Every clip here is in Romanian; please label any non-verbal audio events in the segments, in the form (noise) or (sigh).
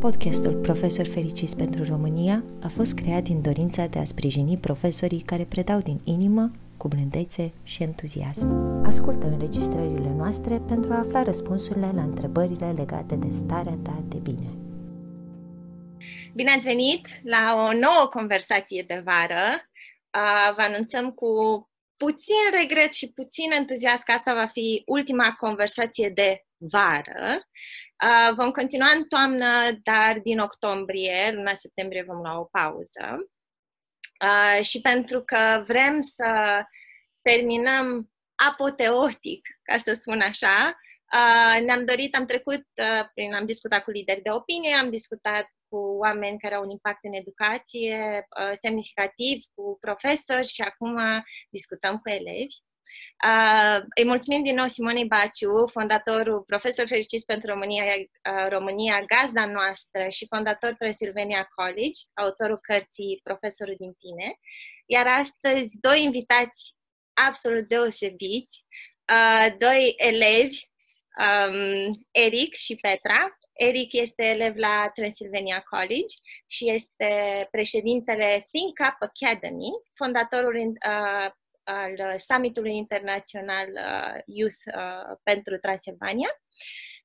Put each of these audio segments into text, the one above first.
Podcastul Profesor Fericiți pentru România a fost creat din dorința de a sprijini profesorii care predau din inimă, cu blândețe și entuziasm. Ascultă înregistrările noastre pentru a afla răspunsurile la întrebările legate de starea ta de bine. Bine ați venit la o nouă conversație de vară. Vă anunțăm cu puțin regret și puțin entuziasm că asta va fi ultima conversație de vară. Uh, vom continua în toamnă, dar din octombrie, luna septembrie, vom lua o pauză. Uh, și pentru că vrem să terminăm apoteotic, ca să spun așa, uh, ne-am dorit, am trecut uh, prin, am discutat cu lideri de opinie, am discutat cu oameni care au un impact în educație uh, semnificativ, cu profesori și acum discutăm cu elevi. Uh, îi mulțumim din nou Simonei Baciu, fondatorul Profesor Fericiți pentru România, uh, România, gazda noastră și fondator Transilvania College, autorul cărții Profesorul din tine. Iar astăzi, doi invitați absolut deosebiți, uh, doi elevi, um, Eric și Petra. Eric este elev la Transilvania College și este președintele Think Up Academy, fondatorul uh, al Summitului Internațional uh, Youth uh, pentru Transilvania.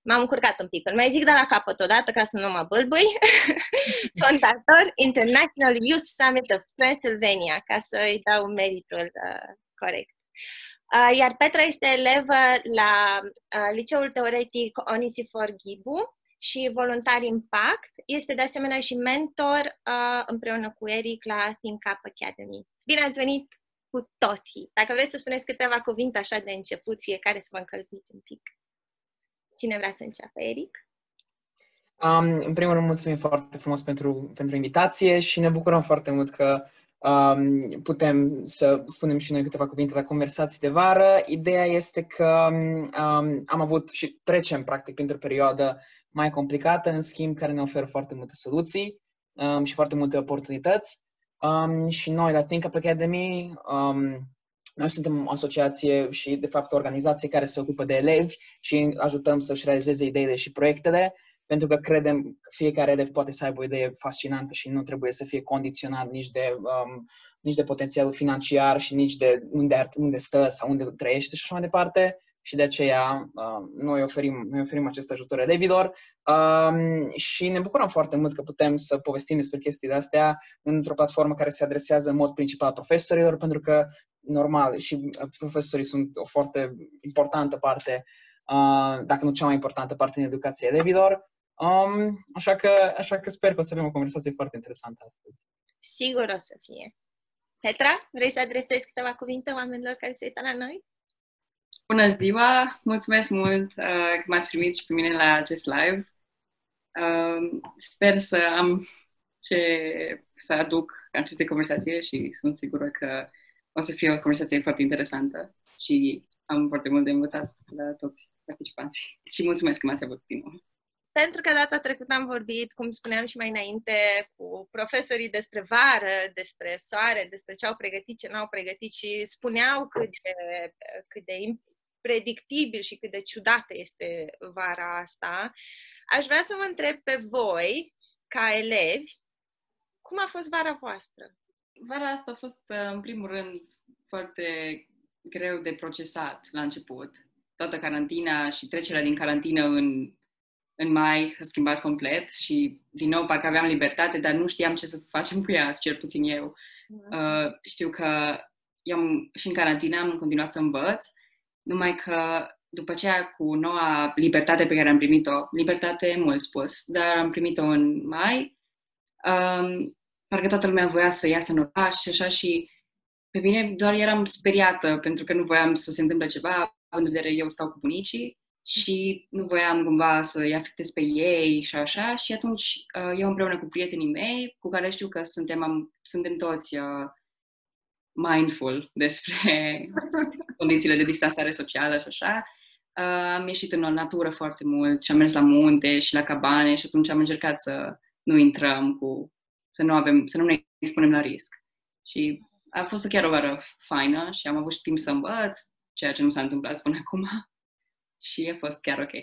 M-am încurcat un pic. Îl mai zic de la capăt odată ca să nu mă bâlbâi. (laughs) Fondator International Youth Summit of Transylvania, ca să îi dau meritul uh, corect. Uh, iar Petra este elevă la uh, Liceul Teoretic Onisifor Ghibu și voluntar impact. Este de asemenea și mentor uh, împreună cu Eric la Think Up Academy. Bine ați venit cu toții. Dacă vreți să spuneți câteva cuvinte așa de început, fiecare să vă încălziți un pic. Cine vrea să înceapă, Eric? Um, în primul rând, mulțumim foarte frumos pentru, pentru invitație și ne bucurăm foarte mult că um, putem să spunem și noi câteva cuvinte la conversații de vară. Ideea este că um, am avut și trecem, practic, printr-o perioadă mai complicată, în schimb, care ne oferă foarte multe soluții um, și foarte multe oportunități. Um, și noi la Think Up Academy, um, noi suntem o asociație și, de fapt, o organizație care se ocupă de elevi și ajutăm să-și realizeze ideile și proiectele, pentru că credem că fiecare elev poate să aibă o idee fascinantă și nu trebuie să fie condiționat nici de, um, nici de potențialul financiar și nici de unde, unde stă sau unde trăiește și așa mai departe și de aceea uh, noi, oferim, noi oferim acest ajutor elevilor uh, și ne bucurăm foarte mult că putem să povestim despre chestiile astea într-o platformă care se adresează în mod principal profesorilor, pentru că, normal, și profesorii sunt o foarte importantă parte, uh, dacă nu cea mai importantă parte în educația elevilor. Um, așa, că, așa că sper că o să avem o conversație foarte interesantă astăzi. Sigur o să fie. Petra, vrei să adresezi câteva cuvinte oamenilor care se uită la noi? Bună ziua! Mulțumesc mult uh, că m-ați primit și pe mine la acest live. Uh, sper să am ce să aduc în aceste conversații și sunt sigură că o să fie o conversație foarte interesantă și am foarte mult de învățat la toți participanții. Și mulțumesc că m-ați avut din nou. Pentru că data trecută am vorbit, cum spuneam și mai înainte, cu profesorii despre vară, despre soare, despre ce au pregătit, ce n-au pregătit și spuneau cât de, cât de predictibil și cât de ciudată este vara asta, aș vrea să vă întreb pe voi, ca elevi, cum a fost vara voastră? Vara asta a fost, uh, în primul rând, foarte greu de procesat la început. Toată carantina și trecerea din carantină în, în mai s-a schimbat complet și, din nou, parcă aveam libertate, dar nu știam ce să facem cu ea, cel puțin eu. Mm-hmm. Uh, știu că eu am, și în carantină am continuat să învăț, numai că după aceea cu noua libertate pe care am primit-o, libertate mult spus, dar am primit-o în mai, um, parcă toată lumea voia să iasă în oraș și așa și pe mine doar eram speriată pentru că nu voiam să se întâmple ceva, având în vedere eu stau cu bunicii și nu voiam cumva să-i afectez pe ei și așa. Și atunci uh, eu împreună cu prietenii mei, cu care știu că suntem, am, suntem toți uh, mindful despre (laughs) condițiile de distanțare socială și așa. Uh, am ieșit în natură foarte mult și am mers la munte și la cabane și atunci am încercat să nu intrăm cu, să nu avem, să nu ne expunem la risc. Și a fost chiar o vară faină și am avut timp să învăț, ceea ce nu s-a întâmplat până acum (laughs) și a fost chiar ok.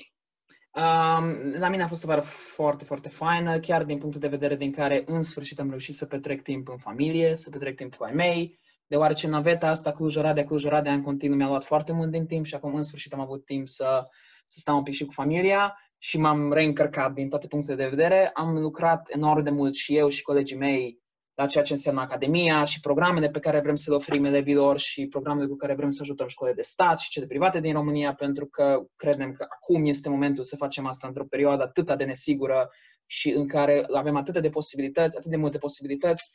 Um, la mine a fost o vară foarte, foarte faină, chiar din punctul de vedere din care în sfârșit am reușit să petrec timp în familie, să petrec timp cu ai mei, deoarece naveta asta Cluj-Oradea, Cluj-Oradea în continuu mi-a luat foarte mult din timp și acum în sfârșit am avut timp să, să stau un pic și cu familia și m-am reîncărcat din toate punctele de vedere. Am lucrat enorm de mult și eu și colegii mei la ceea ce înseamnă Academia și programele pe care vrem să le oferim elevilor și programele cu care vrem să ajutăm școlile de stat și cele private din România, pentru că credem că acum este momentul să facem asta într-o perioadă atât de nesigură și în care avem atât de posibilități, atât de multe posibilități,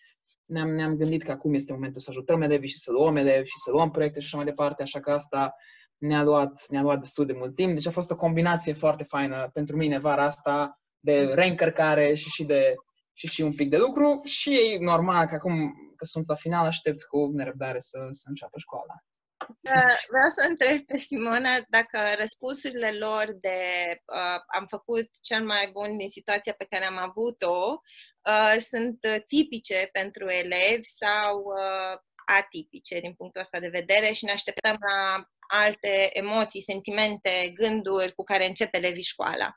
ne-am, ne-am gândit că acum este momentul să ajutăm elevii și să luăm elevi și să luăm proiecte și așa mai departe, așa că asta ne-a luat, ne-a luat destul de mult timp. Deci a fost o combinație foarte faină pentru mine vara asta de reîncărcare și, și de și și un pic de lucru și e normal că acum că sunt la final aștept cu nerăbdare să, să înceapă școala. Da, vreau să întreb pe Simona dacă răspunsurile lor de uh, am făcut cel mai bun din situația pe care am avut-o uh, sunt tipice pentru elevi sau uh, atipice din punctul ăsta de vedere și ne așteptăm la alte emoții, sentimente, gânduri cu care începe elevii școala.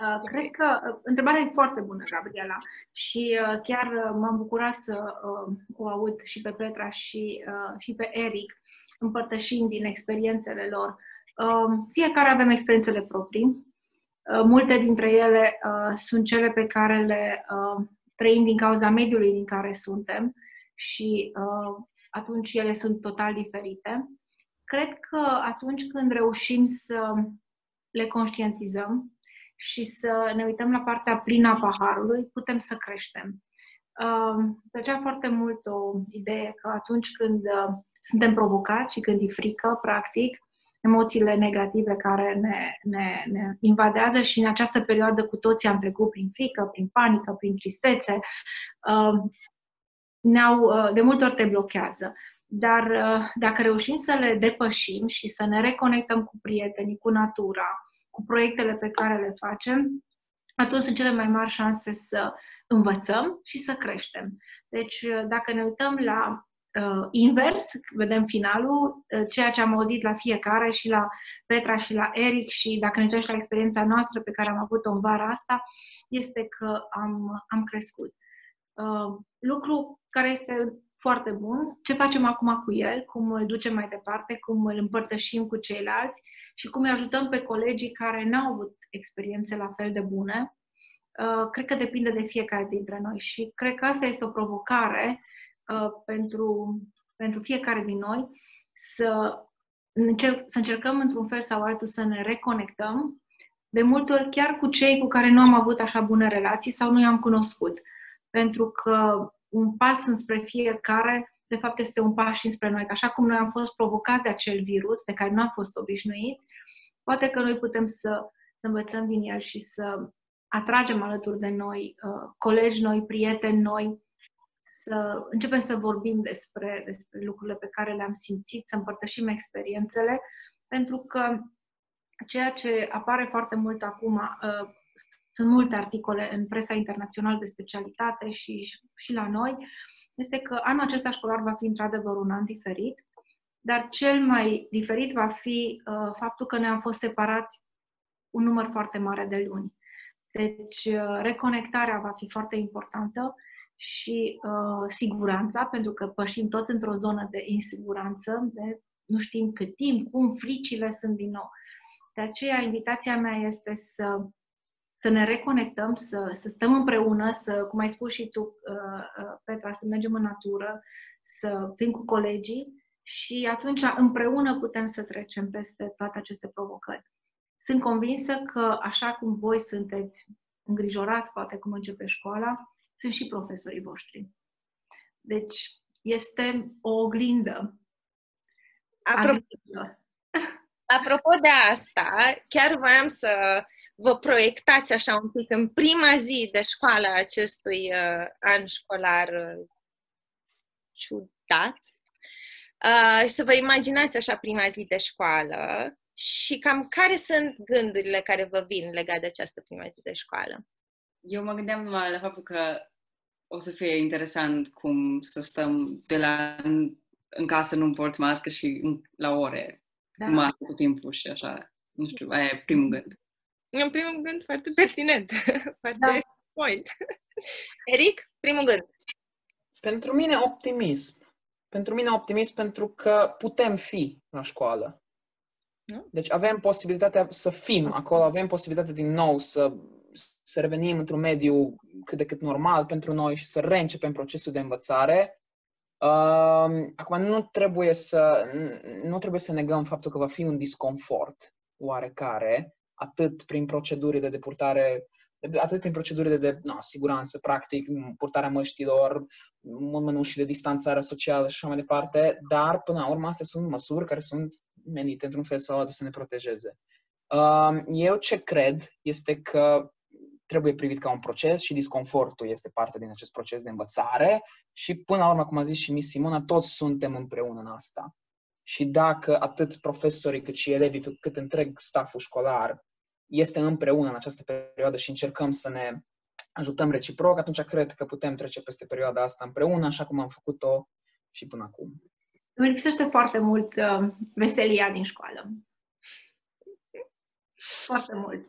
Uh, cred că uh, întrebarea e foarte bună, Gabriela, și uh, chiar uh, m-am bucurat să uh, o aud și pe Petra și, uh, și pe Eric, împărtășind din experiențele lor. Uh, fiecare avem experiențele proprii. Uh, multe dintre ele uh, sunt cele pe care le uh, trăim din cauza mediului din care suntem și uh, atunci ele sunt total diferite. Cred că atunci când reușim să le conștientizăm, și să ne uităm la partea plină a paharului, putem să creștem. Uh, plăcea foarte mult o idee că atunci când uh, suntem provocați și când e frică, practic, emoțiile negative care ne, ne, ne invadează și în această perioadă cu toții am trecut prin frică, prin panică, prin tristețe, uh, ne-au, uh, de multe ori te blochează. Dar uh, dacă reușim să le depășim și să ne reconectăm cu prietenii, cu natura, cu proiectele pe care le facem, atunci sunt cele mai mari șanse să învățăm și să creștem. Deci, dacă ne uităm la uh, invers, vedem finalul, uh, ceea ce am auzit la fiecare și la Petra și la Eric și dacă ne uităm și la experiența noastră pe care am avut-o în vara asta, este că am, am crescut. Uh, lucru care este foarte bun. Ce facem acum cu el, cum îl ducem mai departe, cum îl împărtășim cu ceilalți? Și cum îi ajutăm pe colegii care n-au avut experiențe la fel de bune, uh, cred că depinde de fiecare dintre noi și cred că asta este o provocare uh, pentru, pentru fiecare din noi să, încerc, să încercăm într-un fel sau altul să ne reconectăm, de multe ori chiar cu cei cu care nu am avut așa bune relații sau nu i-am cunoscut. Pentru că un pas înspre fiecare, de fapt, este un pas și înspre noi. Așa cum noi am fost provocați de acel virus de care nu am fost obișnuiți, poate că noi putem să, să învățăm din el și să atragem alături de noi uh, colegi noi, prieteni noi, să începem să vorbim despre, despre lucrurile pe care le-am simțit, să împărtășim experiențele, pentru că ceea ce apare foarte mult acum, uh, sunt multe articole în presa internațională de specialitate și, și la noi, este că anul acesta școlar va fi într-adevăr un an diferit, dar cel mai diferit va fi uh, faptul că ne-am fost separați un număr foarte mare de luni. Deci, uh, reconectarea va fi foarte importantă și uh, siguranța, pentru că pășim tot într-o zonă de insiguranță, de nu știm cât timp, cum fricile sunt din nou. De aceea, invitația mea este să să ne reconectăm, să, să stăm împreună, să, cum ai spus și tu, uh, uh, Petra, să mergem în natură, să fim cu colegii și atunci împreună putem să trecem peste toate aceste provocări. Sunt convinsă că așa cum voi sunteți îngrijorați, poate cum începe școala, sunt și profesorii voștri. Deci este o oglindă. Apropo, apropo de asta, chiar voiam să vă proiectați așa un pic în prima zi de școală acestui uh, an școlar uh, ciudat uh, și să vă imaginați așa prima zi de școală și cam care sunt gândurile care vă vin legate de această prima zi de școală? Eu mă gândeam numai la faptul că o să fie interesant cum să stăm de la în, în casă, nu porți mască și în, la ore, da. mască tot timpul și așa. Nu știu, aia e primul gând. În primul gând, foarte pertinent. (laughs) Foarte da. point. (laughs) Eric, primul gând. Pentru mine optimism. Pentru mine optimism pentru că putem fi la școală. Deci avem posibilitatea să fim acolo, avem posibilitatea din nou să, să revenim într-un mediu cât de cât normal pentru noi și să reîncepem procesul de învățare. Uh, acum, nu trebuie, să, nu trebuie să negăm faptul că va fi un disconfort oarecare, atât prin proceduri de depurtare atât prin procedurile de no, siguranță, practic, purtarea măștilor, mănuși de distanțare socială și așa mai departe, dar până la urmă astea sunt măsuri care sunt menite într-un fel sau altul să ne protejeze. Um, eu ce cred este că trebuie privit ca un proces și disconfortul este parte din acest proces de învățare și până la urmă, cum a zis și Miss Simona, toți suntem împreună în asta. Și dacă atât profesorii cât și elevii, cât întreg staful școlar este împreună în această perioadă și încercăm să ne ajutăm reciproc, atunci cred că putem trece peste perioada asta împreună, așa cum am făcut-o și până acum. Îmi lipsește foarte mult uh, veselia din școală. Foarte mult.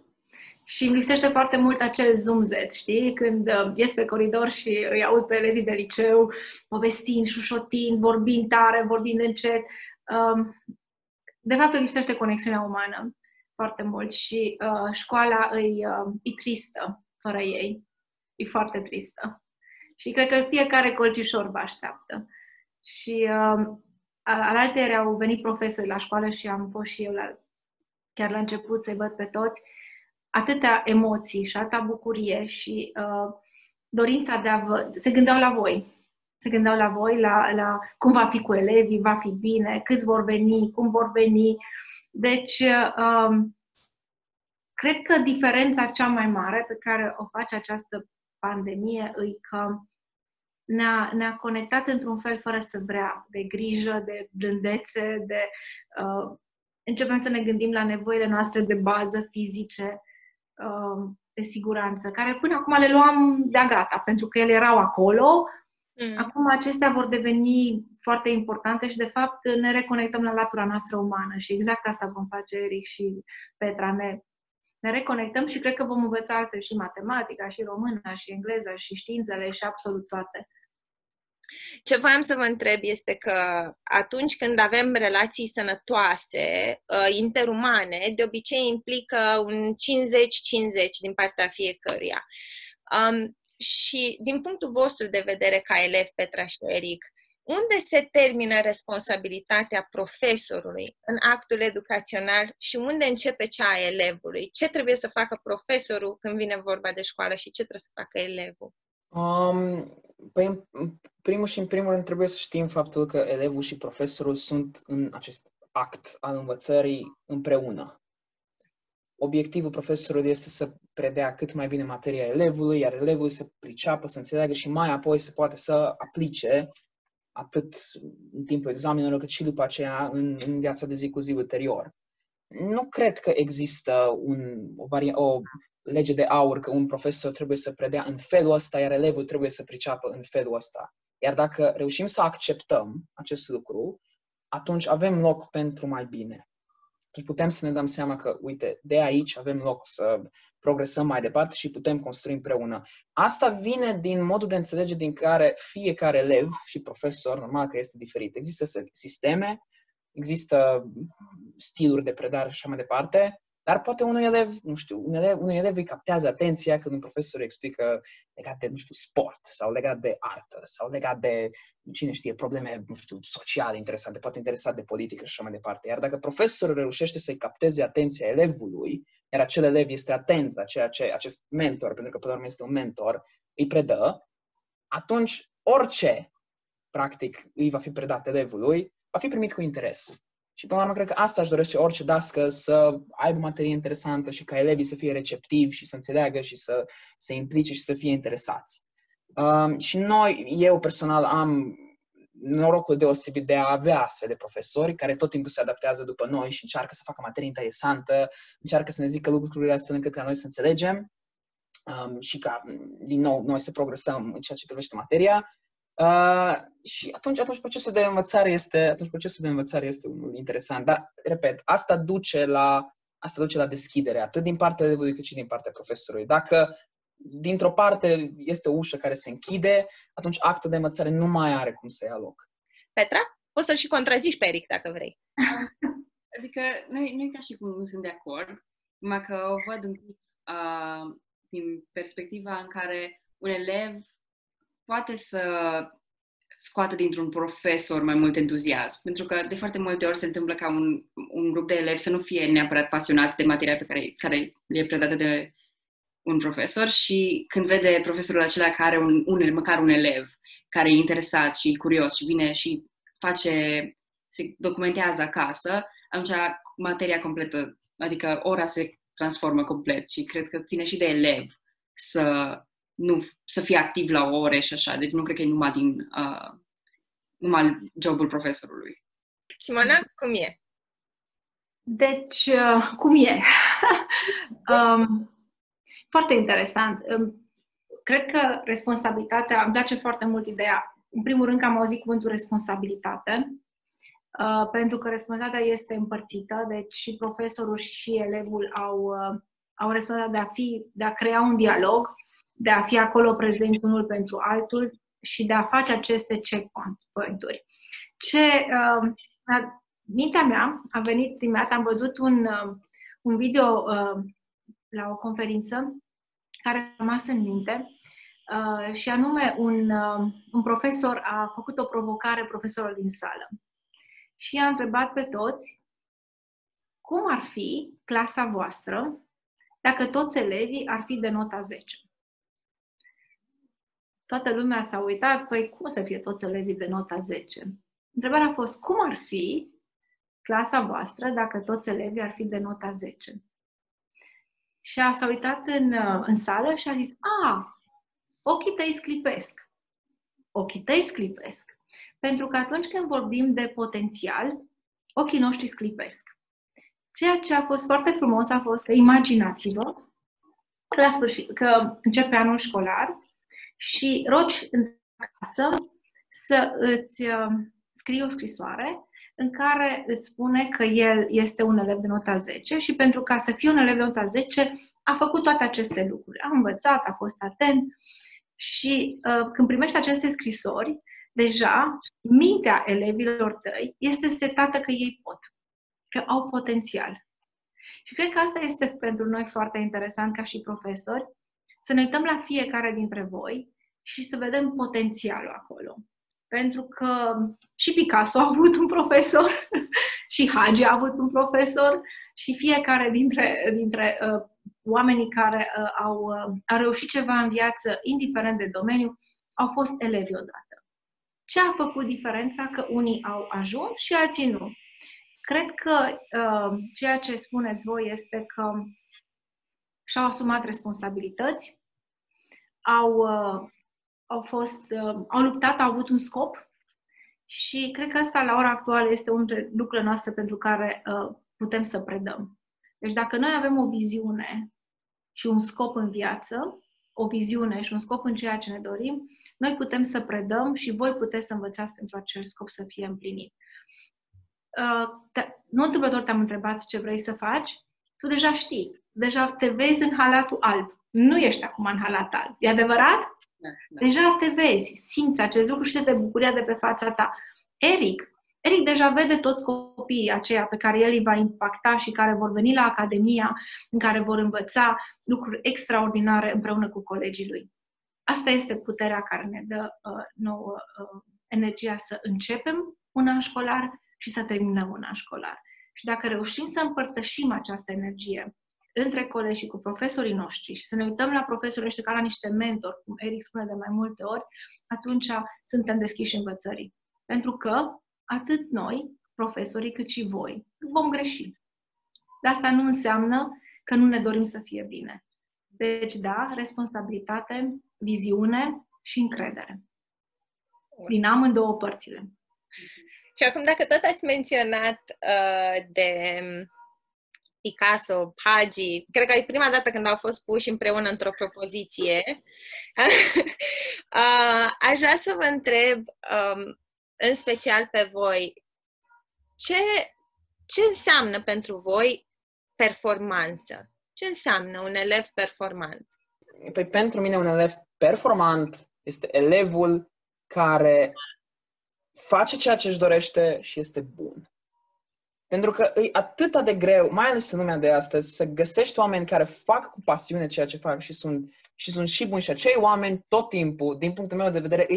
Și îmi lipsește foarte mult acel zumzet, știi? Când uh, ies pe coridor și îi aud pe elevii de liceu povestind, șușotind, vorbind tare, vorbind încet. Uh, de fapt, îmi lipsește conexiunea umană foarte mult și uh, școala îi, uh, e tristă fără ei. E foarte tristă. Și cred că fiecare colțișor vă așteaptă. Și uh, alaltăieri au venit profesori la școală și am fost și eu la, chiar la început să-i văd pe toți. Atâtea emoții și atâta bucurie și uh, dorința de a vă... Se gândeau la voi. Se gândeau la voi, la, la cum va fi cu elevii, va fi bine, câți vor veni, cum vor veni. Uh, deci, um, cred că diferența cea mai mare pe care o face această pandemie e că ne-a, ne-a conectat într-un fel fără să vrea, de grijă, de blândețe, de uh, începem să ne gândim la nevoile noastre de bază fizice, uh, de siguranță, care până acum le luam de gata, pentru că ele erau acolo. Mm. Acum acestea vor deveni foarte importante și, de fapt, ne reconectăm la latura noastră umană și exact asta vom face Eric și Petra. Ne, ne reconectăm și cred că vom învăța altfel și matematica, și româna, și engleza, și științele, și absolut toate. Ce voiam să vă întreb este că atunci când avem relații sănătoase, uh, interumane, de obicei implică un 50-50 din partea fiecăruia. Um, și din punctul vostru de vedere ca elev, Petra și Eric, unde se termină responsabilitatea profesorului în actul educațional și unde începe cea a elevului? Ce trebuie să facă profesorul când vine vorba de școală și ce trebuie să facă elevul? Um, păi, în primul și în primul rând trebuie să știm faptul că elevul și profesorul sunt în acest act al învățării împreună. Obiectivul profesorului este să predea cât mai bine materia elevului, iar elevul să priceapă, să înțeleagă și mai apoi să poate să aplice atât în timpul examenelor, cât și după aceea în, în viața de zi cu zi ulterior. Nu cred că există un, o, vari- o lege de aur că un profesor trebuie să predea în felul ăsta, iar elevul trebuie să priceapă în felul ăsta. Iar dacă reușim să acceptăm acest lucru, atunci avem loc pentru mai bine. Atunci putem să ne dăm seama că, uite, de aici avem loc să progresăm mai departe și putem construi împreună. Asta vine din modul de înțelege din care fiecare elev și profesor, normal că este diferit. Există sisteme, există stiluri de predare și așa mai departe, dar poate unui elev, nu știu, unui elev, unui elev îi captează atenția când un profesor explică legat de, nu știu, sport sau legat de artă sau legat de, cine știe, probleme, nu știu, sociale interesante, poate interesat de politică și așa mai departe. Iar dacă profesorul reușește să-i capteze atenția elevului, iar acel elev este atent la ceea ce acest mentor, pentru că până la urmă este un mentor, îi predă, atunci orice, practic, îi va fi predat elevului, va fi primit cu interes. Și până la urmă, cred că asta își dorește orice dască, să aibă materie interesantă și ca elevii să fie receptivi și să înțeleagă și să se implice și să fie interesați. Um, și noi, eu personal, am norocul deosebit de a avea astfel de profesori care tot timpul se adaptează după noi și încearcă să facă materie interesantă, încearcă să ne zică lucrurile astfel încât ca noi să înțelegem um, și ca, din nou, noi să progresăm în ceea ce privește materia. Uh, și atunci, atunci procesul de învățare este, atunci procesul de învățare este unul interesant. Dar, repet, asta duce la asta duce la deschidere, atât din partea elevului cât și din partea profesorului. Dacă dintr-o parte este o ușă care se închide, atunci actul de învățare nu mai are cum să ia loc. Petra? Poți să-l și contrazici pe Eric dacă vrei. (laughs) Adică nu e, nu e ca și cum nu sunt de acord, numai că o văd un pic uh, din perspectiva în care un elev poate să scoată dintr-un profesor mai mult entuziasm. Pentru că de foarte multe ori se întâmplă ca un, un grup de elevi să nu fie neapărat pasionați de materia pe care, care le e predată de un profesor și când vede profesorul acela care are un, un, măcar un elev care e interesat și curios și vine și face, se documentează acasă, atunci materia completă, adică ora se transformă complet și cred că ține și de elev să nu, să fie activ la ore și așa. Deci nu cred că e numai din uh, numai jobul profesorului. Simona, cum e? Deci, uh, cum e? (laughs) um, foarte interesant. Um, cred că responsabilitatea, îmi place foarte mult ideea, în primul rând că am auzit cuvântul responsabilitate, uh, pentru că responsabilitatea este împărțită, deci și profesorul și elevul au, uh, au responsabilitatea de a, fi, de a crea un dialog, de a fi acolo prezent unul pentru altul și de a face aceste checkpoint-uri. Ce uh, mintea mea a venit imediat, am văzut un, uh, un video uh, la o conferință care a rămas în minte uh, și anume un, uh, un profesor a făcut o provocare profesorul din sală. Și a întrebat pe toți cum ar fi clasa voastră dacă toți elevii ar fi de nota 10 toată lumea s-a uitat, păi cum să fie toți elevii de nota 10? Întrebarea a fost, cum ar fi clasa voastră dacă toți elevii ar fi de nota 10? Și a s-a uitat în, în sală și a zis, a, ochii tăi sclipesc. Ochii tăi sclipesc. Pentru că atunci când vorbim de potențial, ochii noștri sclipesc. Ceea ce a fost foarte frumos a fost că imaginați-vă la sfârșit, că începe anul școlar și rogi în casă să îți uh, scrii o scrisoare în care îți spune că el este un elev de nota 10 și pentru ca să fie un elev de nota 10 a făcut toate aceste lucruri. A învățat, a fost atent și uh, când primești aceste scrisori, deja mintea elevilor tăi este setată că ei pot, că au potențial. Și cred că asta este pentru noi foarte interesant ca și profesori, să ne uităm la fiecare dintre voi și să vedem potențialul acolo. Pentru că și Picasso a avut un profesor, (laughs) și Hagi a avut un profesor, și fiecare dintre, dintre uh, oamenii care uh, au, uh, au reușit ceva în viață, indiferent de domeniu, au fost elevi odată. Ce a făcut diferența? Că unii au ajuns și alții nu. Cred că uh, ceea ce spuneți voi este că și-au asumat responsabilități, au, uh, au, fost, uh, au luptat, au avut un scop și cred că asta la ora actuală este unul dintre lucrurile noastre pentru care uh, putem să predăm. Deci dacă noi avem o viziune și un scop în viață, o viziune și un scop în ceea ce ne dorim, noi putem să predăm și voi puteți să învățați pentru acel scop să fie împlinit. Uh, te, nu întâmplător te-am întrebat ce vrei să faci, tu deja știi, deja te vezi în halatul alb. Nu ești acum în halat alb. E adevărat? Da, da. Deja te vezi, simți acest lucru și de bucuria de pe fața ta. Eric, Eric deja vede toți copiii aceia pe care el îi va impacta și care vor veni la Academia, în care vor învăța lucruri extraordinare împreună cu colegii lui. Asta este puterea care ne dă uh, nouă uh, energia să începem un an școlar și să terminăm un an școlar. Și dacă reușim să împărtășim această energie între colegi și cu profesorii noștri și să ne uităm la profesorii ăștia ca la niște mentori, cum Eric spune de mai multe ori, atunci suntem deschiși învățării. Pentru că atât noi, profesorii, cât și voi, vom greși. Dar asta nu înseamnă că nu ne dorim să fie bine. Deci, da, responsabilitate, viziune și încredere. Din amândouă părțile. Și acum, dacă tot ați menționat uh, de Picasso, Hagi, cred că e prima dată când au fost puși împreună într-o propoziție, (laughs) uh, aș vrea să vă întreb, um, în special pe voi, ce, ce înseamnă pentru voi performanță? Ce înseamnă un elev performant? Păi pentru mine un elev performant este elevul care face ceea ce își dorește și este bun. Pentru că e atât de greu, mai ales în lumea de astăzi, să găsești oameni care fac cu pasiune ceea ce fac și sunt și, sunt și buni. Și acei oameni tot timpul, din punctul meu de vedere,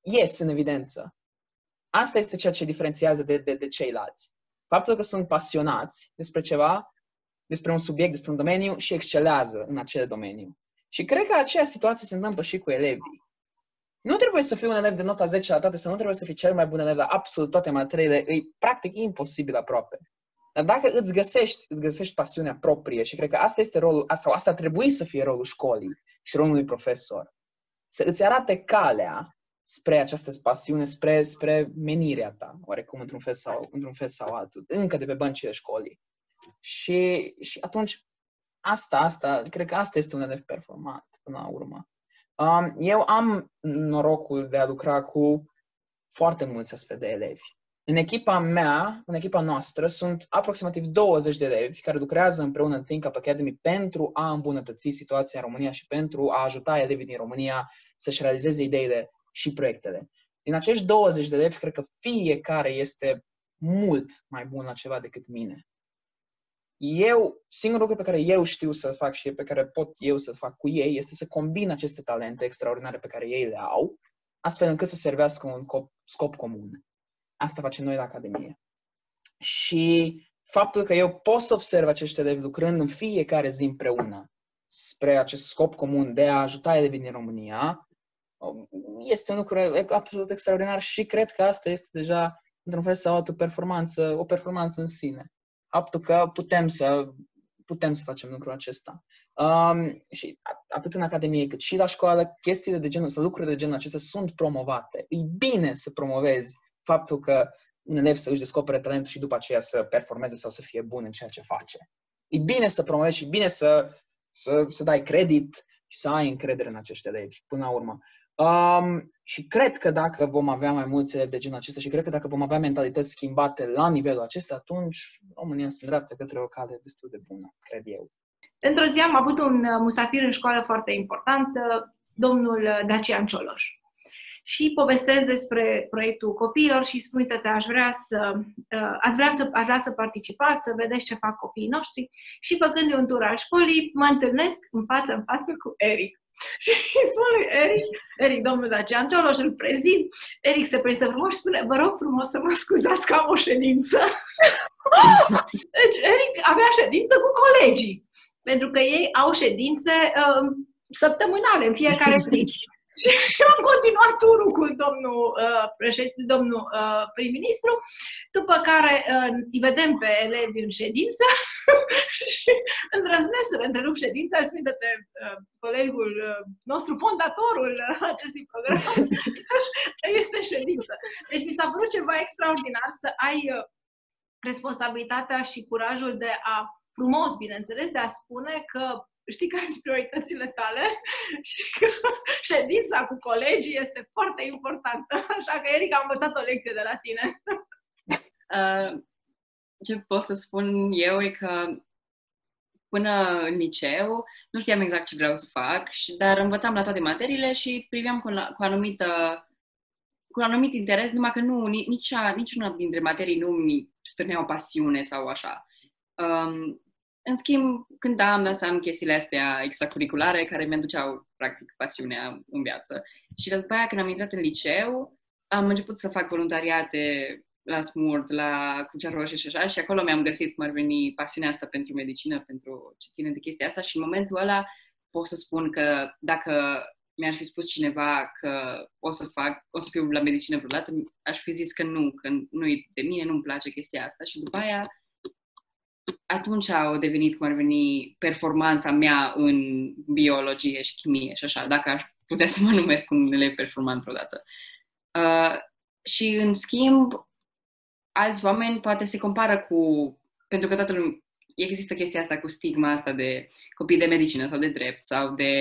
ies în evidență. Asta este ceea ce diferențiază de, de, de ceilalți. Faptul că sunt pasionați despre ceva, despre un subiect, despre un domeniu și excelează în acel domeniu. Și cred că aceeași situație se întâmplă și cu elevii. Nu trebuie să fii un elev de nota 10 la toate, să nu trebuie să fii cel mai bun elev la absolut toate materiile. E practic imposibil aproape. Dar dacă îți găsești, îți găsești pasiunea proprie și cred că asta este rolul, sau asta ar trebui să fie rolul școlii și rolul unui profesor, să îți arate calea spre această pasiune, spre, spre menirea ta, oarecum într-un fel sau, într-un fel sau altul, încă de pe băncile școlii. Și, și atunci, asta, asta, cred că asta este un elev performant până la urmă. Um, eu am norocul de a lucra cu foarte mulți astfel de elevi. În echipa mea, în echipa noastră, sunt aproximativ 20 de elevi care lucrează împreună în Think Up Academy pentru a îmbunătăți situația în România și pentru a ajuta elevii din România să-și realizeze ideile și proiectele. Din acești 20 de elevi, cred că fiecare este mult mai bun la ceva decât mine. Eu, singurul lucru pe care eu știu să-l fac și pe care pot eu să-l fac cu ei este să combin aceste talente extraordinare pe care ei le au, astfel încât să servească un scop comun. Asta facem noi la Academie. Și faptul că eu pot să observ acești elevi lucrând în fiecare zi împreună spre acest scop comun de a ajuta elevii din România, este un lucru absolut extraordinar și cred că asta este deja, într-un fel sau altul, performanță, o performanță în sine. Faptul că putem să putem să facem lucrul acesta. Um, și atât în Academie cât și la școală, chestiile de genul, sau lucrurile de genul acesta sunt promovate. E bine să promovezi faptul că un elev să își descopere talentul și după aceea să performeze sau să fie bun în ceea ce face. E bine să promovezi și bine să, să, să dai credit și să ai încredere în acești elevi, până la urmă. Um, și cred că dacă vom avea mai mulți elevi de genul acesta și cred că dacă vom avea mentalități schimbate la nivelul acesta, atunci România se îndreaptă către o cale destul de bună, cred eu. Într-o zi am avut un uh, musafir în școală foarte important, domnul Dacian Cioloș și povestesc despre proiectul copiilor și spun, te aș vrea să, uh, aș vrea să, aș vrea să participați, să vedeți ce fac copiii noștri și făcând un tur al școlii, mă întâlnesc în față în față cu Eric. (laughs) Și îi spun lui Eric, Eric, domnul Dacian Cioloș, îl prezint. Eric se prezintă frumos și spune, vă rog frumos să mă scuzați că am o ședință. (laughs) deci Eric avea ședință cu colegii, pentru că ei au ședințe uh, săptămânale în fiecare zi. (laughs) Și (laughs) am continuat turul cu domnul, uh, președinte, domnul uh, prim-ministru, după care uh, îi vedem pe elevi în ședință (laughs) și îndrăznesc să întrerup ședința, spune de uh, colegul uh, nostru, fondatorul acestui program, (laughs) este în ședință. Deci mi s-a părut ceva extraordinar să ai uh, responsabilitatea și curajul de a frumos, bineînțeles, de a spune că știi care sunt prioritățile tale (laughs) și că ședința cu colegii este foarte importantă. Așa că, Eric, am învățat o lecție de la tine. (laughs) Uh, ce pot să spun eu e că până în liceu nu știam exact ce vreau să fac, dar învățam la toate materiile și priveam cu, cu anumită cu un anumit interes, numai că nu, nici, niciuna dintre materii nu mi stârnea o pasiune sau așa. Um, în schimb, când am dat să am chestiile astea extracurriculare care mi aduceau, practic, pasiunea în viață. Și după aia, când am intrat în liceu, am început să fac voluntariate la Smurt, la Crucea Roșie și așa, și acolo mi-am găsit cum ar veni pasiunea asta pentru medicină, pentru ce ține de chestia asta și în momentul ăla pot să spun că dacă mi-ar fi spus cineva că o să fac, o să fiu la medicină vreodată, aș fi zis că nu, că nu e de mine, nu-mi place chestia asta și după aia atunci au devenit cum ar veni performanța mea în biologie și chimie și așa, dacă aș putea să mă numesc un elev performant vreodată. Uh, și în schimb, alți oameni poate se compară cu, pentru că toată lumea, există chestia asta cu stigma asta de copii de medicină sau de drept sau de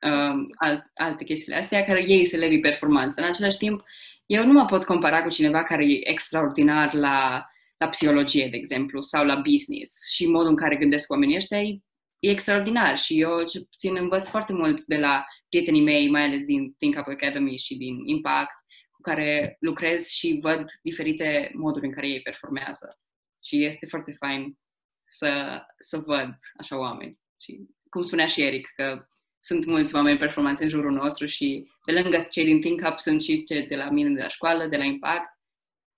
um, alt, alte chestiile astea, care ei se levi performanță. În același timp, eu nu mă pot compara cu cineva care e extraordinar la la psihologie, de exemplu, sau la business și modul în care gândesc oamenii ăștia e, e extraordinar și eu, ce puțin, învăț foarte mult de la prietenii mei, mai ales din Think Up Academy și din Impact, cu care lucrez și văd diferite moduri în care ei performează. Și este foarte fain să, să văd așa oameni. Și cum spunea și Eric, că sunt mulți oameni performanți în jurul nostru și pe lângă cei din Think Up sunt și cei de la mine de la școală, de la Impact,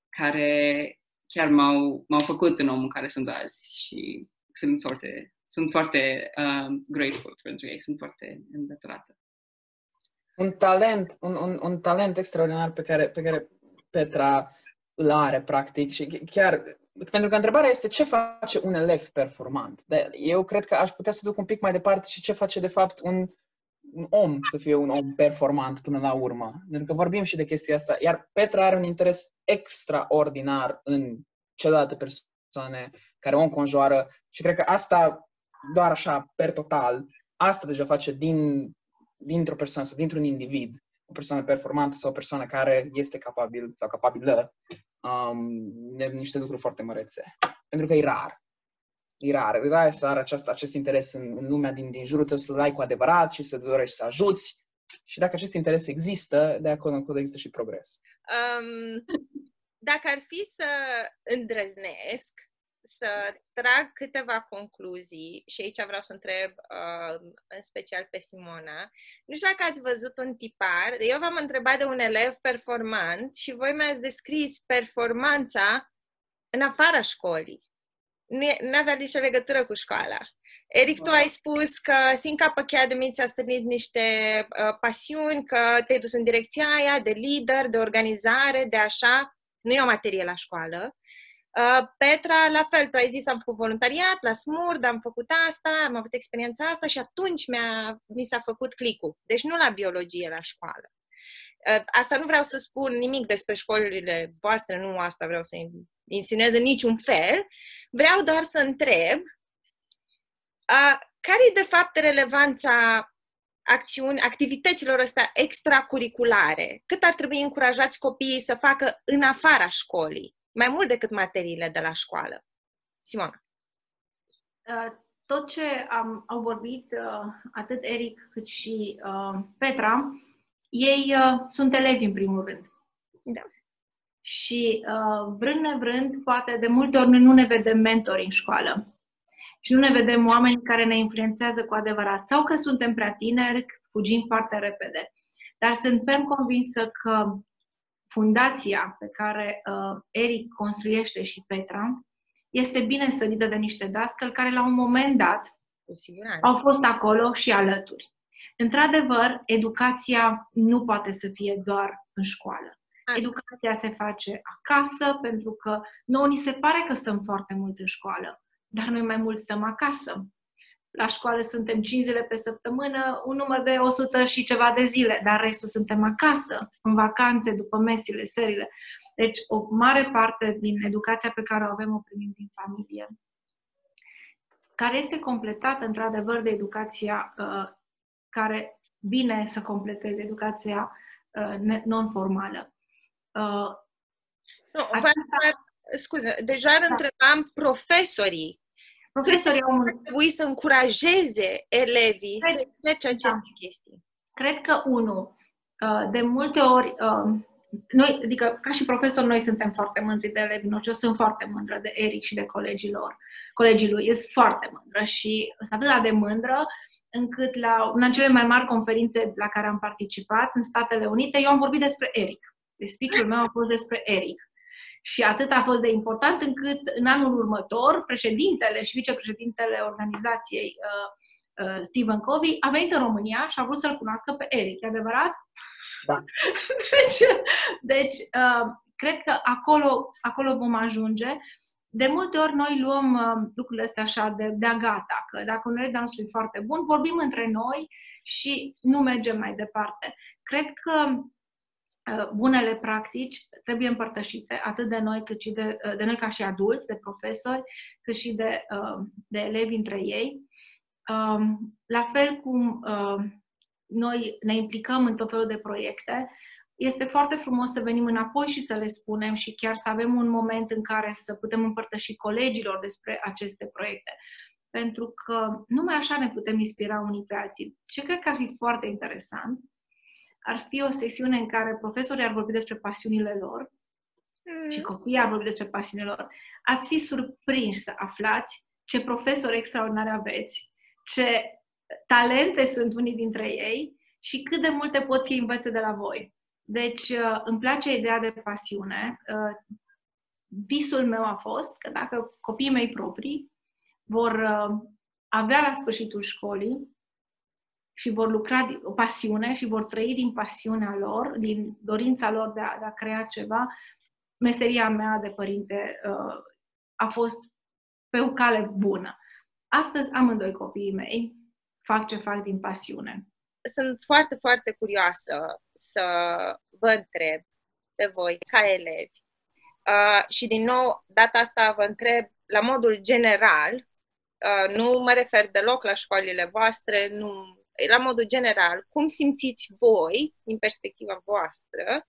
care chiar m-au, m-au făcut în omul care sunt azi și sunt foarte, sunt foarte uh, grateful pentru ei, sunt foarte îndatorată. Un talent, un, un, un talent extraordinar pe care, pe care Petra îl are, practic, și chiar pentru că întrebarea este ce face un elev performant. De, eu cred că aș putea să duc un pic mai departe și ce face de fapt un, un om să fie un om performant până la urmă. Pentru că vorbim și de chestia asta. Iar Petra are un interes extraordinar în celelalte persoane care o înconjoară și cred că asta, doar așa, per total, asta deja face din, dintr-o persoană sau dintr-un individ o persoană performantă sau o persoană care este capabil sau capabilă um, de niște lucruri foarte mărețe. Pentru că e rar. E rar. E rar să are aceast, acest interes în, în lumea din, din jurul tău, să-l ai cu adevărat și să dorești să ajuți. Și dacă acest interes există, de acolo încolo există și progres. Um, dacă ar fi să îndrăznesc, să trag câteva concluzii și aici vreau să întreb uh, în special pe Simona. Nu știu dacă ați văzut un tipar. Eu v-am întrebat de un elev performant și voi mi-ați descris performanța în afara școlii. Nu avea nicio legătură cu școala. Eric, tu ai spus că Think Up Academy ți-a stârnit niște uh, pasiuni, că te-ai dus în direcția aia de lider, de organizare, de așa. Nu e o materie la școală. Uh, Petra, la fel, tu ai zis, am făcut voluntariat la SMURD, am făcut asta, am avut experiența asta și atunci mi-a, mi s-a făcut clicul. Deci nu la biologie, la școală. Uh, asta nu vreau să spun nimic despre școlile voastre, nu asta vreau să insinuez în niciun fel. Vreau doar să întreb uh, care e de fapt relevanța acțiuni, activităților astea extracurriculare? Cât ar trebui încurajați copiii să facă în afara școlii? mai mult decât materiile de la școală. Simona. Uh, tot ce am, au vorbit uh, atât Eric cât și uh, Petra, ei uh, sunt elevi în primul rând. Da. Și uh, vrând nevrând, poate de multe ori nu ne vedem mentori în școală. Și nu ne vedem oameni care ne influențează cu adevărat. Sau că suntem prea tineri, fugim foarte repede. Dar sunt ferm convinsă că fundația pe care uh, Eric construiește și Petra este bine sădită de niște dascăl care la un moment dat au fost acolo și alături. Într-adevăr, educația nu poate să fie doar în școală. Educația se face acasă, pentru că nouă ni se pare că stăm foarte mult în școală, dar noi mai mult stăm acasă la școală suntem 5 zile pe săptămână, un număr de 100 și ceva de zile, dar restul suntem acasă, în vacanțe, după mesile, serile. Deci o mare parte din educația pe care o avem o primim din familie, care este completată într-adevăr de educația uh, care vine să completeze educația uh, non-formală. Uh, nu, aceasta... scuze, deja da. întrebam profesorii Profesorii au ar trebui să încurajeze elevii Cred, să încerce aceste da. chestii? Cred că, unul, uh, de multe ori, uh, noi, adică ca și profesor, noi suntem foarte mândri de elevii noștri. Eu sunt foarte mândră de Eric și de colegii lor. Colegii lui sunt foarte mândră și sunt atât de mândră încât la una cele mai mari conferințe la care am participat în Statele Unite, eu am vorbit despre Eric. Deci speech-ul meu a fost despre Eric. Și atât a fost de important încât în anul următor președintele și vicepreședintele organizației uh, uh, Stephen Covey a venit în România și a vrut să-l cunoască pe Eric. E adevărat? Da. (laughs) deci, deci uh, cred că acolo, acolo vom ajunge. De multe ori noi luăm uh, lucrurile astea așa de, de gata, că dacă un elev nostru e foarte bun, vorbim între noi și nu mergem mai departe. Cred că Uh, bunele practici trebuie împărtășite atât de noi cât și de, uh, de noi ca și adulți, de profesori, cât și de, uh, de elevi între ei. Um, la fel cum noi ne implicăm în tot felul de proiecte, este foarte frumos să venim înapoi și să le spunem și chiar să avem un moment în care să putem împărtăși colegilor despre aceste proiecte. Pentru că numai așa ne putem inspira unii pe alții. Ce cred că ar fi foarte interesant ar fi o sesiune în care profesorii ar vorbi despre pasiunile lor mm. și copiii ar vorbi despre pasiunile lor. Ați fi surprinși să aflați ce profesori extraordinari aveți, ce talente sunt unii dintre ei și cât de multe pot să învețe de la voi. Deci, uh, îmi place ideea de pasiune. Uh, visul meu a fost că dacă copiii mei proprii vor uh, avea la sfârșitul școlii și vor lucra o pasiune și vor trăi din pasiunea lor, din dorința lor de a, de a crea ceva, meseria mea de părinte a fost pe o cale bună. Astăzi amândoi copiii mei fac ce fac din pasiune sunt foarte, foarte curioasă să vă întreb pe voi, ca elevi. Uh, și din nou, data asta vă întreb la modul general, uh, nu mă refer deloc la școlile voastre, nu, la modul general, cum simțiți voi, din perspectiva voastră,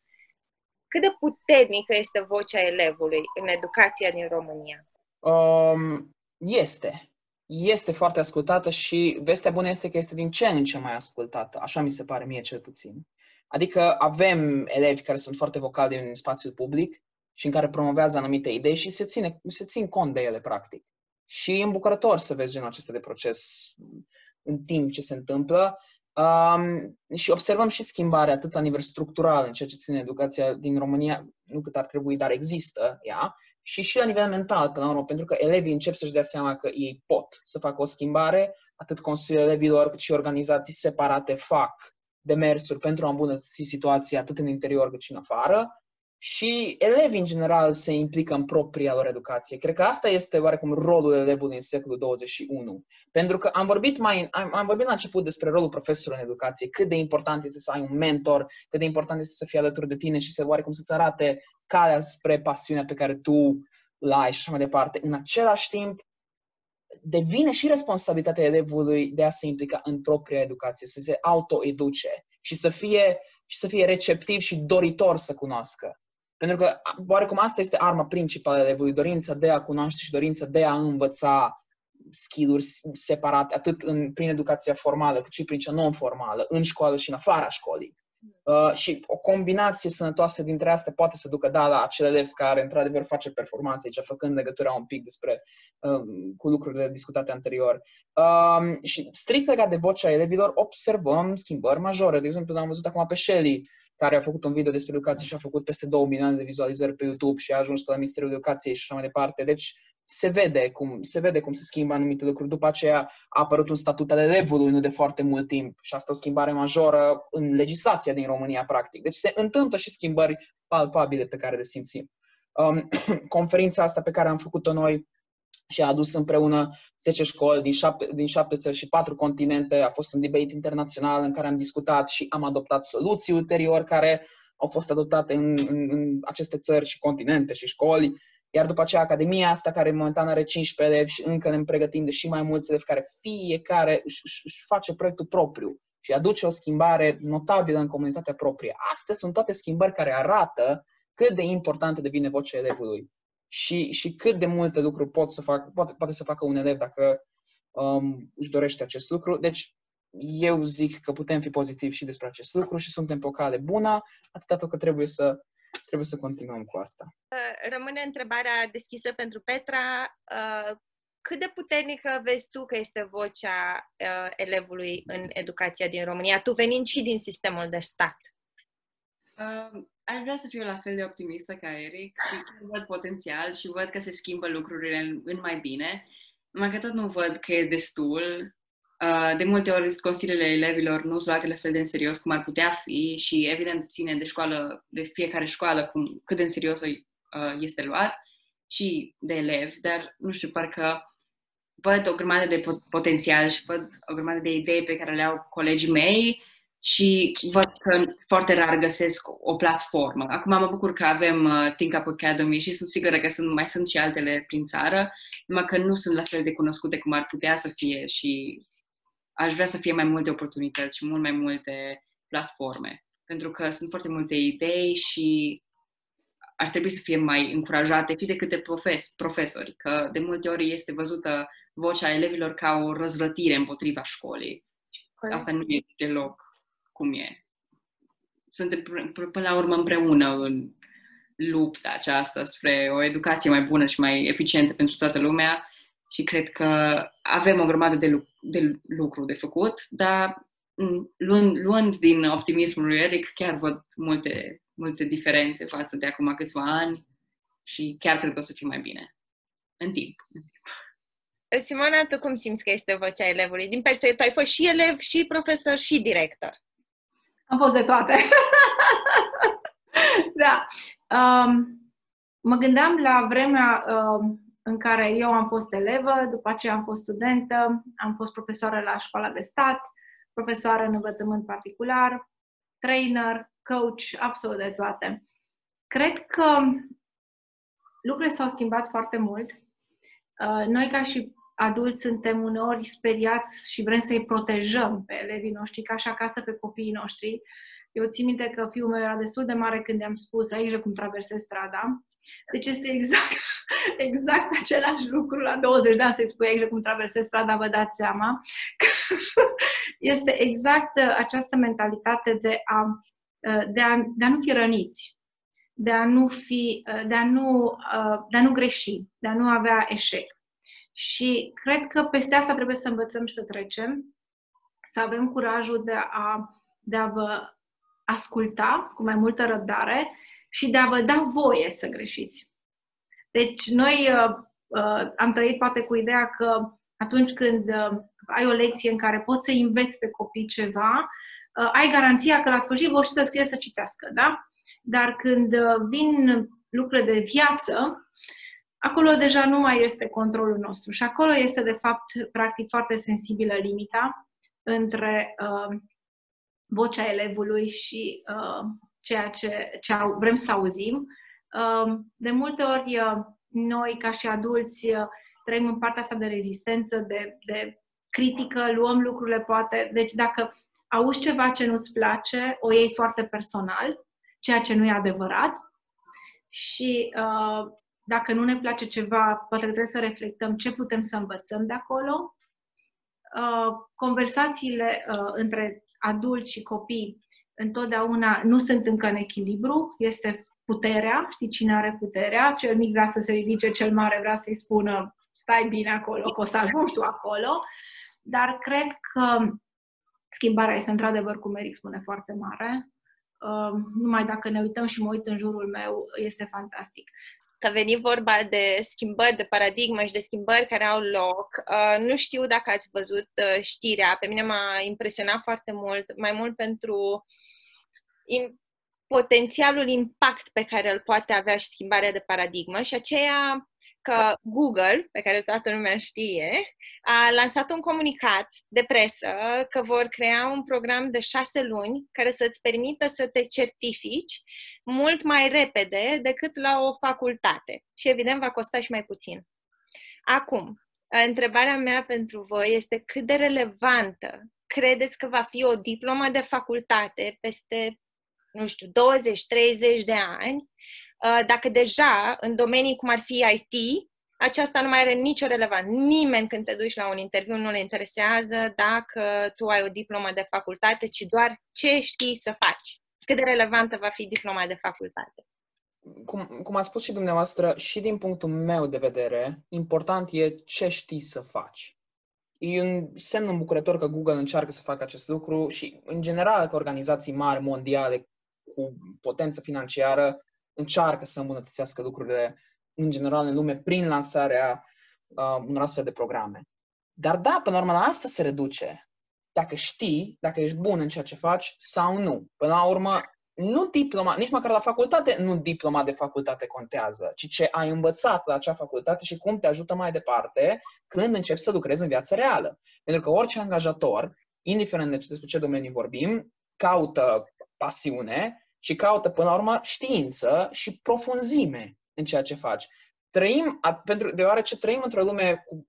cât de puternică este vocea elevului în educația din România? Um, este este foarte ascultată și vestea bună este că este din ce în ce mai ascultată. Așa mi se pare mie cel puțin. Adică avem elevi care sunt foarte vocali în spațiul public și în care promovează anumite idei și se, ține, se țin cont de ele, practic. Și e îmbucurător să vezi genul acesta de proces în timp ce se întâmplă. Um, și observăm și schimbare atât la nivel structural în ceea ce ține educația din România, nu cât ar trebui, dar există ea, și și la nivel mental, până la urmă, pentru că elevii încep să-și dea seama că ei pot să facă o schimbare, atât Consiliul Elevilor cât și organizații separate fac demersuri pentru a îmbunătăți situația atât în interior cât și în afară și elevii în general se implică în propria lor educație. Cred că asta este oarecum rolul elevului în secolul 21. Pentru că am vorbit, mai, am, am vorbit la început despre rolul profesorului în educație, cât de important este să ai un mentor, cât de important este să fie alături de tine și să oarecum să-ți arate calea spre pasiunea pe care tu l ai și așa mai departe. În același timp, devine și responsabilitatea elevului de a se implica în propria educație, să se autoeduce și să fie, și să fie receptiv și doritor să cunoască. Pentru că, oarecum, asta este arma principală a elevului, dorința de a cunoaște și dorința de a învăța skill-uri separate, atât în, prin educația formală, cât și prin cea non-formală, în școală și în afara școlii. Uh, și o combinație sănătoasă dintre astea poate să ducă, da, la acel elev care, într-adevăr, face performanțe aici, făcând legătura un pic despre, uh, cu lucrurile discutate anterior. Uh, și strict legat de vocea elevilor, observăm schimbări majore. De exemplu, am văzut acum pe Shelly, care a făcut un video despre educație și a făcut peste 2 milioane de vizualizări pe YouTube și a ajuns pe la Ministerul Educației și așa mai departe. Deci se vede cum se, vede cum se schimbă anumite lucruri. După aceea a apărut un statut al elevului nu de foarte mult timp și asta o schimbare majoră în legislația din România, practic. Deci se întâmplă și schimbări palpabile pe care le simțim. Um, (coughs) conferința asta pe care am făcut-o noi și a adus împreună 10 școli din 7, din 7 țări și 4 continente. A fost un debate internațional în care am discutat și am adoptat soluții ulterior care au fost adoptate în, în, în aceste țări și continente și școli. Iar după aceea, Academia asta, care momentan are 15 elevi și încă ne pregătim de și mai mulți elevi, care fiecare își, își face proiectul propriu și aduce o schimbare notabilă în comunitatea proprie. Astea sunt toate schimbări care arată cât de importantă devine vocea elevului și, și cât de multe lucruri pot să facă, poate, poate să facă un elev dacă um, își dorește acest lucru. Deci, eu zic că putem fi pozitivi și despre acest lucru și suntem pe o cale bună, atâta tot că trebuie să, trebuie să continuăm cu asta. Uh, rămâne întrebarea deschisă pentru Petra. Uh, cât de puternică vezi tu că este vocea uh, elevului în educația din România, tu venind și din sistemul de stat? Uh, aș vrea să fiu la fel de optimistă ca Eric și văd potențial și văd că se schimbă lucrurile în, în mai bine, numai că tot nu văd că e destul. Uh, de multe ori consiliile elevilor nu sunt luate la fel de în serios cum ar putea fi și evident ține de școală, de fiecare școală cum, cât de în serios uh, este luat și de elevi, dar nu știu, parcă văd o grămadă de potențial și văd o grămadă de idei pe care le au colegii mei și văd că foarte rar găsesc o platformă. Acum mă bucur că avem uh, Think Up Academy și sunt sigură că sunt, mai sunt și altele prin țară, numai că nu sunt la fel de cunoscute cum ar putea să fie și aș vrea să fie mai multe oportunități și mult mai multe platforme. pentru că sunt foarte multe idei și ar trebui să fie mai încurajate și de câte profes, profesori, că de multe ori este văzută vocea elevilor ca o răzvrătire împotriva școlii. Asta nu e deloc cum e. Suntem până la urmă împreună în lupta aceasta spre o educație mai bună și mai eficientă pentru toată lumea și cred că avem o grămadă de, lu- de lucru de făcut, dar luând, luând din optimismul lui Eric, chiar văd multe, multe diferențe față de acum câțiva ani și chiar cred că o să fie mai bine. În timp. Simona, tu cum simți că este vocea elevului? Din perspectivă, tu ai fost și elev, și profesor, și director. Am fost de toate. (laughs) da. Um, mă gândeam la vremea um, în care eu am fost elevă, după aceea am fost studentă, am fost profesoară la școala de stat, profesoară în învățământ particular, trainer, coach, absolut de toate. Cred că lucrurile s-au schimbat foarte mult. Uh, noi, ca și adulți, suntem uneori speriați și vrem să-i protejăm pe elevii noștri, ca și acasă pe copiii noștri. Eu țin minte că fiul meu era destul de mare când i-am spus aici cum traversez strada. Deci este exact, (laughs) exact același lucru la 20 de ani să-i spui aici cum traversez strada, vă dați seama. (laughs) Este exact uh, această mentalitate de a, uh, de a, de a nu fi răniți, de a nu, fi, uh, de, a nu, de a nu greși, de a nu avea eșec. Și cred că peste asta trebuie să învățăm și să trecem, să avem curajul de a, de a vă asculta cu mai multă răbdare și de a vă da voie să greșiți. Deci, noi uh, uh, am trăit poate cu ideea că atunci când uh, ai o lecție în care poți să înveți pe copii ceva, uh, ai garanția că la sfârșit vor și să scrie să citească, da? Dar când uh, vin lucrurile de viață, acolo deja nu mai este controlul nostru și acolo este, de fapt, practic foarte sensibilă limita între uh, vocea elevului și uh, ceea ce, ce vrem să auzim. Uh, de multe ori, uh, noi, ca și adulți, uh, trăim în partea asta de rezistență, de, de critică, luăm lucrurile poate. Deci dacă auzi ceva ce nu-ți place, o iei foarte personal, ceea ce nu e adevărat. Și uh, dacă nu ne place ceva, poate trebuie să reflectăm ce putem să învățăm de acolo. Uh, conversațiile uh, între adulți și copii întotdeauna nu sunt încă în echilibru, este puterea, știi cine are puterea, cel mic vrea să se ridice, cel mare vrea să-i spună stai bine acolo, că o să ajungi tu acolo, dar cred că schimbarea este într-adevăr, cum Eric spune, foarte mare. Uh, numai dacă ne uităm și mă uit în jurul meu, este fantastic că veni vorba de schimbări de paradigmă și de schimbări care au loc. Uh, nu știu dacă ați văzut uh, știrea, pe mine m-a impresionat foarte mult, mai mult pentru potențialul impact pe care îl poate avea și schimbarea de paradigmă și aceea că Google, pe care toată lumea știe, a lansat un comunicat de presă că vor crea un program de șase luni care să-ți permită să te certifici mult mai repede decât la o facultate. Și evident va costa și mai puțin. Acum, întrebarea mea pentru voi este cât de relevantă credeți că va fi o diplomă de facultate peste, nu știu, 20-30 de ani, dacă deja în domenii cum ar fi IT, aceasta nu mai are nicio relevanță. Nimeni când te duci la un interviu nu le interesează dacă tu ai o diplomă de facultate, ci doar ce știi să faci. Cât de relevantă va fi diploma de facultate. Cum, cum a spus și dumneavoastră, și din punctul meu de vedere, important e ce știi să faci. E un semn îmbucurător că Google încearcă să facă acest lucru și, în general, că organizații mari, mondiale, cu potență financiară, încearcă să îmbunătățească lucrurile în general în lume prin lansarea uh, unor astfel de programe. Dar da, până la urmă, la asta se reduce. Dacă știi, dacă ești bun în ceea ce faci sau nu. Până la urmă, nu diploma, nici măcar la facultate, nu diploma de facultate contează, ci ce ai învățat la acea facultate și cum te ajută mai departe când începi să lucrezi în viața reală. Pentru că orice angajator, indiferent de despre ce domeniu vorbim, caută pasiune și caută, până la urmă, știință și profunzime în ceea ce faci. Trăim, pentru, deoarece trăim într-o lume cu,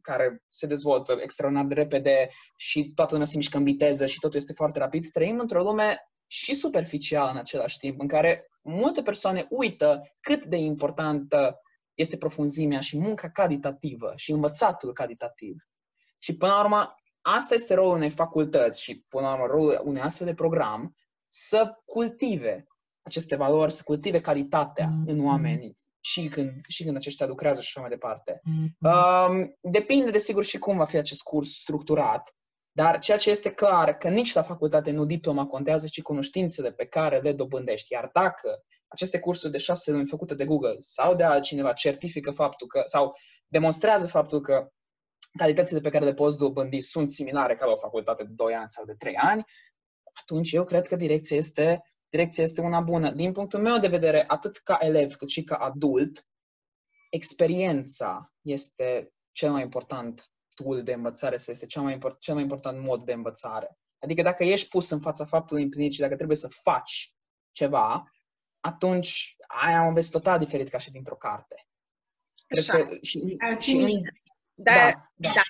care se dezvoltă extraordinar de repede și toată lumea se mișcă în viteză și totul este foarte rapid, trăim într-o lume și superficial în același timp, în care multe persoane uită cât de importantă este profunzimea și munca calitativă și învățatul calitativ. Și până la urmă, asta este rolul unei facultăți și până la urmă rolul unui astfel de program, să cultive aceste valori, să cultive calitatea în oameni și când, și când aceștia lucrează și așa mai departe. Um, depinde, desigur, și cum va fi acest curs structurat, dar ceea ce este clar, că nici la facultate nu diploma contează, ci cunoștințele pe care le dobândești. Iar dacă aceste cursuri de șase luni făcute de Google sau de altcineva certifică faptul că, sau demonstrează faptul că calitățile pe care le poți dobândi sunt similare ca la o facultate de 2 ani sau de 3 ani, atunci eu cred că direcția este, direcția este una bună. Din punctul meu de vedere, atât ca elev cât și ca adult, experiența este cel mai important tool de învățare, sau este cel mai, import, cel mai important mod de învățare. Adică dacă ești pus în fața faptului împlinit și dacă trebuie să faci ceva, atunci aia un vezi total diferit ca și dintr-o carte. Cred că și, și, da, da, da.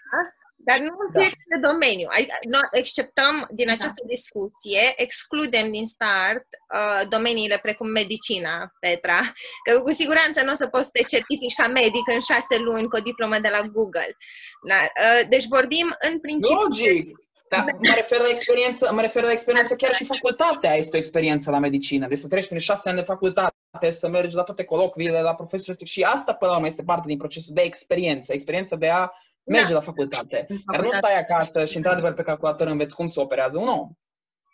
Da dar nu în da. fiecare da. domeniu. Noi acceptăm din da. această da. discuție, excludem din start uh, domeniile precum medicina, Petra, că cu siguranță nu o să poți să te certifici ca medic în șase luni cu o diplomă de la Google. Da? Uh, deci vorbim în principiu... Logic! Da, mă refer la experiență, mă refer la experiență, chiar și facultatea este o experiență la medicină. Deci să treci prin șase ani de facultate, să mergi la toate colocviile, la profesori și asta, până la urmă, este parte din procesul de experiență. Experiența de a merge da. la facultate. Dar nu stai acasă și, într-adevăr, pe calculator înveți cum se operează un om.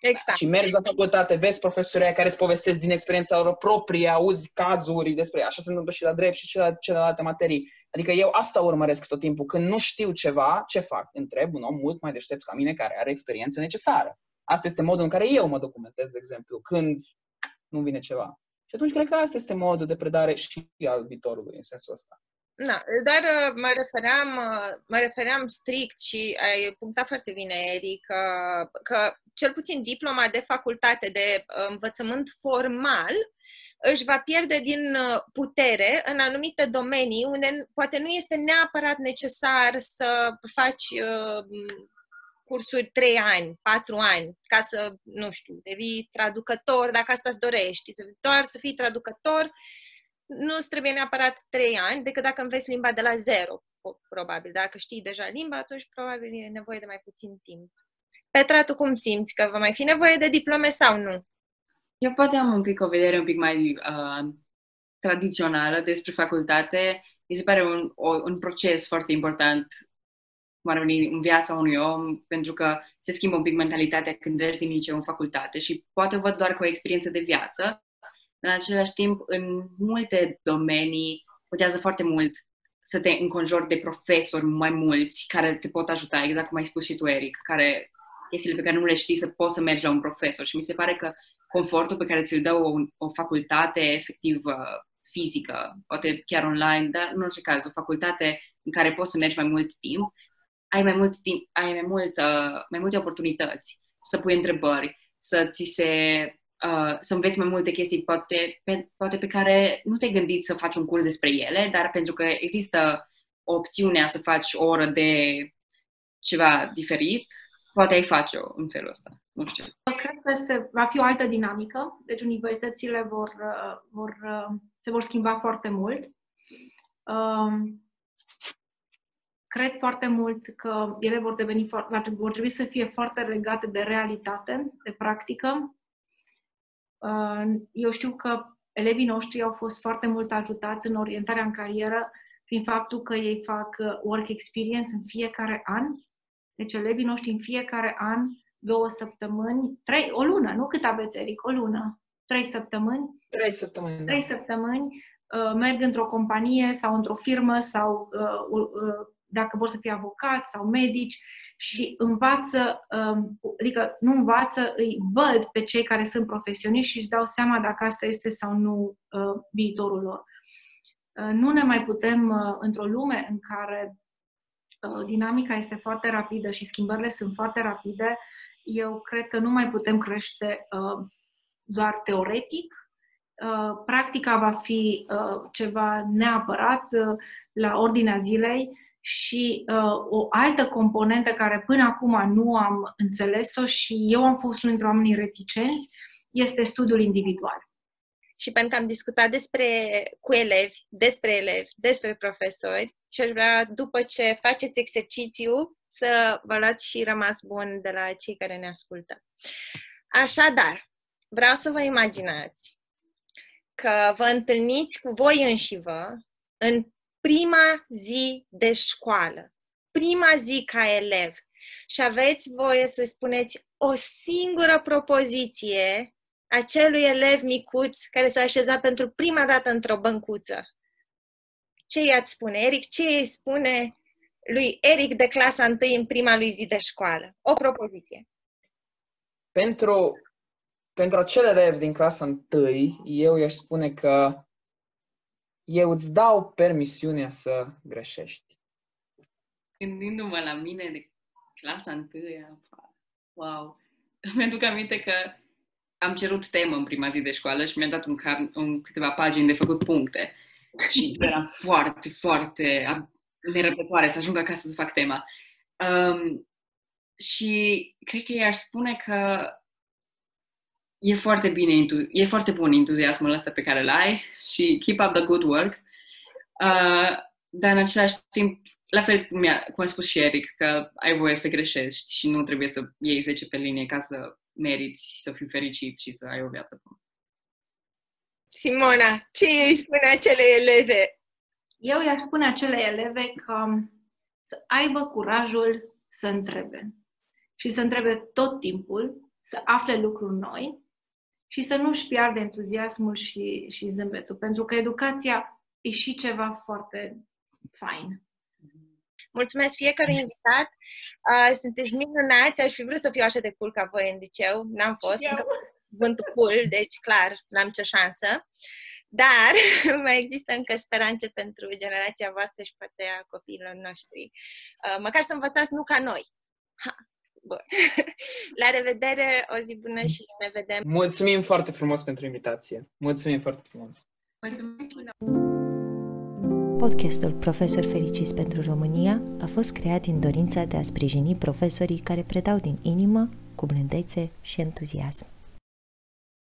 Exact. Și mergi la facultate, vezi profesorii care îți povestesc din experiența lor proprie, auzi cazuri despre așa se întâmplă și la drept și celelalte materii. Adică eu asta urmăresc tot timpul. Când nu știu ceva, ce fac? Întreb un om mult mai deștept ca mine care are experiență necesară. Asta este modul în care eu mă documentez, de exemplu, când nu vine ceva. Și atunci cred că asta este modul de predare și al viitorului, în sensul ăsta. Da, dar uh, mă refeream, uh, mă refeream strict și ai punctat foarte bine, Eric, că, că cel puțin diploma de facultate de învățământ formal își va pierde din uh, putere în anumite domenii unde poate nu este neapărat necesar să faci uh, cursuri 3 ani, 4 ani, ca să, nu știu, devii traducător, dacă asta îți dorești, să, doar să fii traducător, nu îți trebuie neapărat 3 ani, decât dacă înveți limba de la zero, probabil. Dacă știi deja limba, atunci probabil e nevoie de mai puțin timp. Petra, tu cum simți? Că va mai fi nevoie de diplome sau nu? Eu poate am un pic o vedere un pic mai uh, tradițională despre facultate. Mi se pare un, o, un proces foarte important cum ar veni în viața unui om, pentru că se schimbă un pic mentalitatea când treci din liceu în facultate și poate văd doar cu o experiență de viață. În același timp, în multe domenii, putează foarte mult să te înconjori de profesori mai mulți care te pot ajuta, exact cum ai spus și tu, Eric, care chestiile pe care nu le știi să poți să mergi la un profesor. Și mi se pare că confortul pe care ți-l dă o, o facultate efectiv fizică, poate chiar online, dar în orice caz, o facultate în care poți să mergi mai mult timp, ai mai mult timp, ai mai, mult, uh, mai multe oportunități să pui întrebări, să ți se uh, să înveți mai multe chestii, poate pe, poate pe care nu te-ai gândit să faci un curs despre ele, dar pentru că există opțiunea să faci o oră de ceva diferit, poate ai face-o în felul ăsta. Nu știu. Cred că se, va fi o altă dinamică, deci universitățile vor, uh, vor, uh, se vor schimba foarte mult. Um, cred foarte mult că ele vor, deveni, vor trebui să fie foarte legate de realitate, de practică. Uh, eu știu că elevii noștri au fost foarte mult ajutați în orientarea în carieră prin faptul că ei fac work experience în fiecare an deci elevii noștri în fiecare an, două săptămâni, trei, o lună, nu cât aveți, Eric, o lună, trei săptămâni. Trei săptămâni, da. Trei săptămâni uh, merg într-o companie sau într-o firmă sau uh, uh, dacă vor să fie avocați sau medici și învață, um, adică nu învață, îi văd pe cei care sunt profesioniști și își dau seama dacă asta este sau nu uh, viitorul lor. Uh, nu ne mai putem, uh, într-o lume în care Uh, dinamica este foarte rapidă și schimbările sunt foarte rapide, eu cred că nu mai putem crește uh, doar teoretic. Uh, practica va fi ceva neapărat la ordinea zilei și o altă componentă care până acum nu am înțeles-o și eu am fost unul dintre oamenii reticenți, este studiul individual. Și pentru că am discutat despre, cu elevi, despre elevi, despre profesori și aș vrea, după ce faceți exercițiu, să vă luați și rămas bun de la cei care ne ascultă. Așadar, vreau să vă imaginați că vă întâlniți cu voi înși vă în prima zi de școală, prima zi ca elev și aveți voie să spuneți o singură propoziție acelui elev micuț care s-a așezat pentru prima dată într-o băncuță. Ce i-ați spune, Eric? Ce îi spune lui Eric de clasa 1 în prima lui zi de școală? O propoziție. Pentru, pentru acel elev din clasa 1, eu i-aș spune că eu îți dau permisiunea să greșești. Gândindu-mă la mine de clasa 1, wow, (laughs) mi-aduc aminte că am cerut temă în prima zi de școală și mi-a dat un, car- un câteva pagini de făcut puncte. Și (laughs) eram foarte, foarte nerăbdătoare să ajung acasă să fac tema. Um, și cred că i-aș spune că e foarte bine, e foarte bun entuziasmul ăsta pe care îl ai și keep up the good work. Uh, dar în același timp, la fel cum, a, cum a spus și Eric, că ai voie să greșești și nu trebuie să iei 10 pe linie ca să meriți să fii fericit și să ai o viață bună. Simona, ce îi spune acele eleve? Eu i-aș spune acele eleve că să aibă curajul să întrebe. Și să întrebe tot timpul, să afle lucruri noi și să nu-și piardă entuziasmul și, și zâmbetul. Pentru că educația e și ceva foarte fain. Mulțumesc fiecare invitat. Uh, sunteți minunați. Aș fi vrut să fiu așa de cool ca voi în liceu. N-am fost. Vântul cool, deci clar, n-am nicio șansă. Dar (laughs) mai există încă speranțe pentru generația voastră și poate a copiilor noștri. Uh, măcar să învățați nu ca noi. Ha. Bun. (laughs) La revedere, o zi bună și ne vedem. Mulțumim foarte frumos pentru invitație. Mulțumim foarte frumos. Mulțumim. Podcastul Profesor Fericiți pentru România a fost creat din dorința de a sprijini profesorii care predau din inimă, cu blândețe și entuziasm.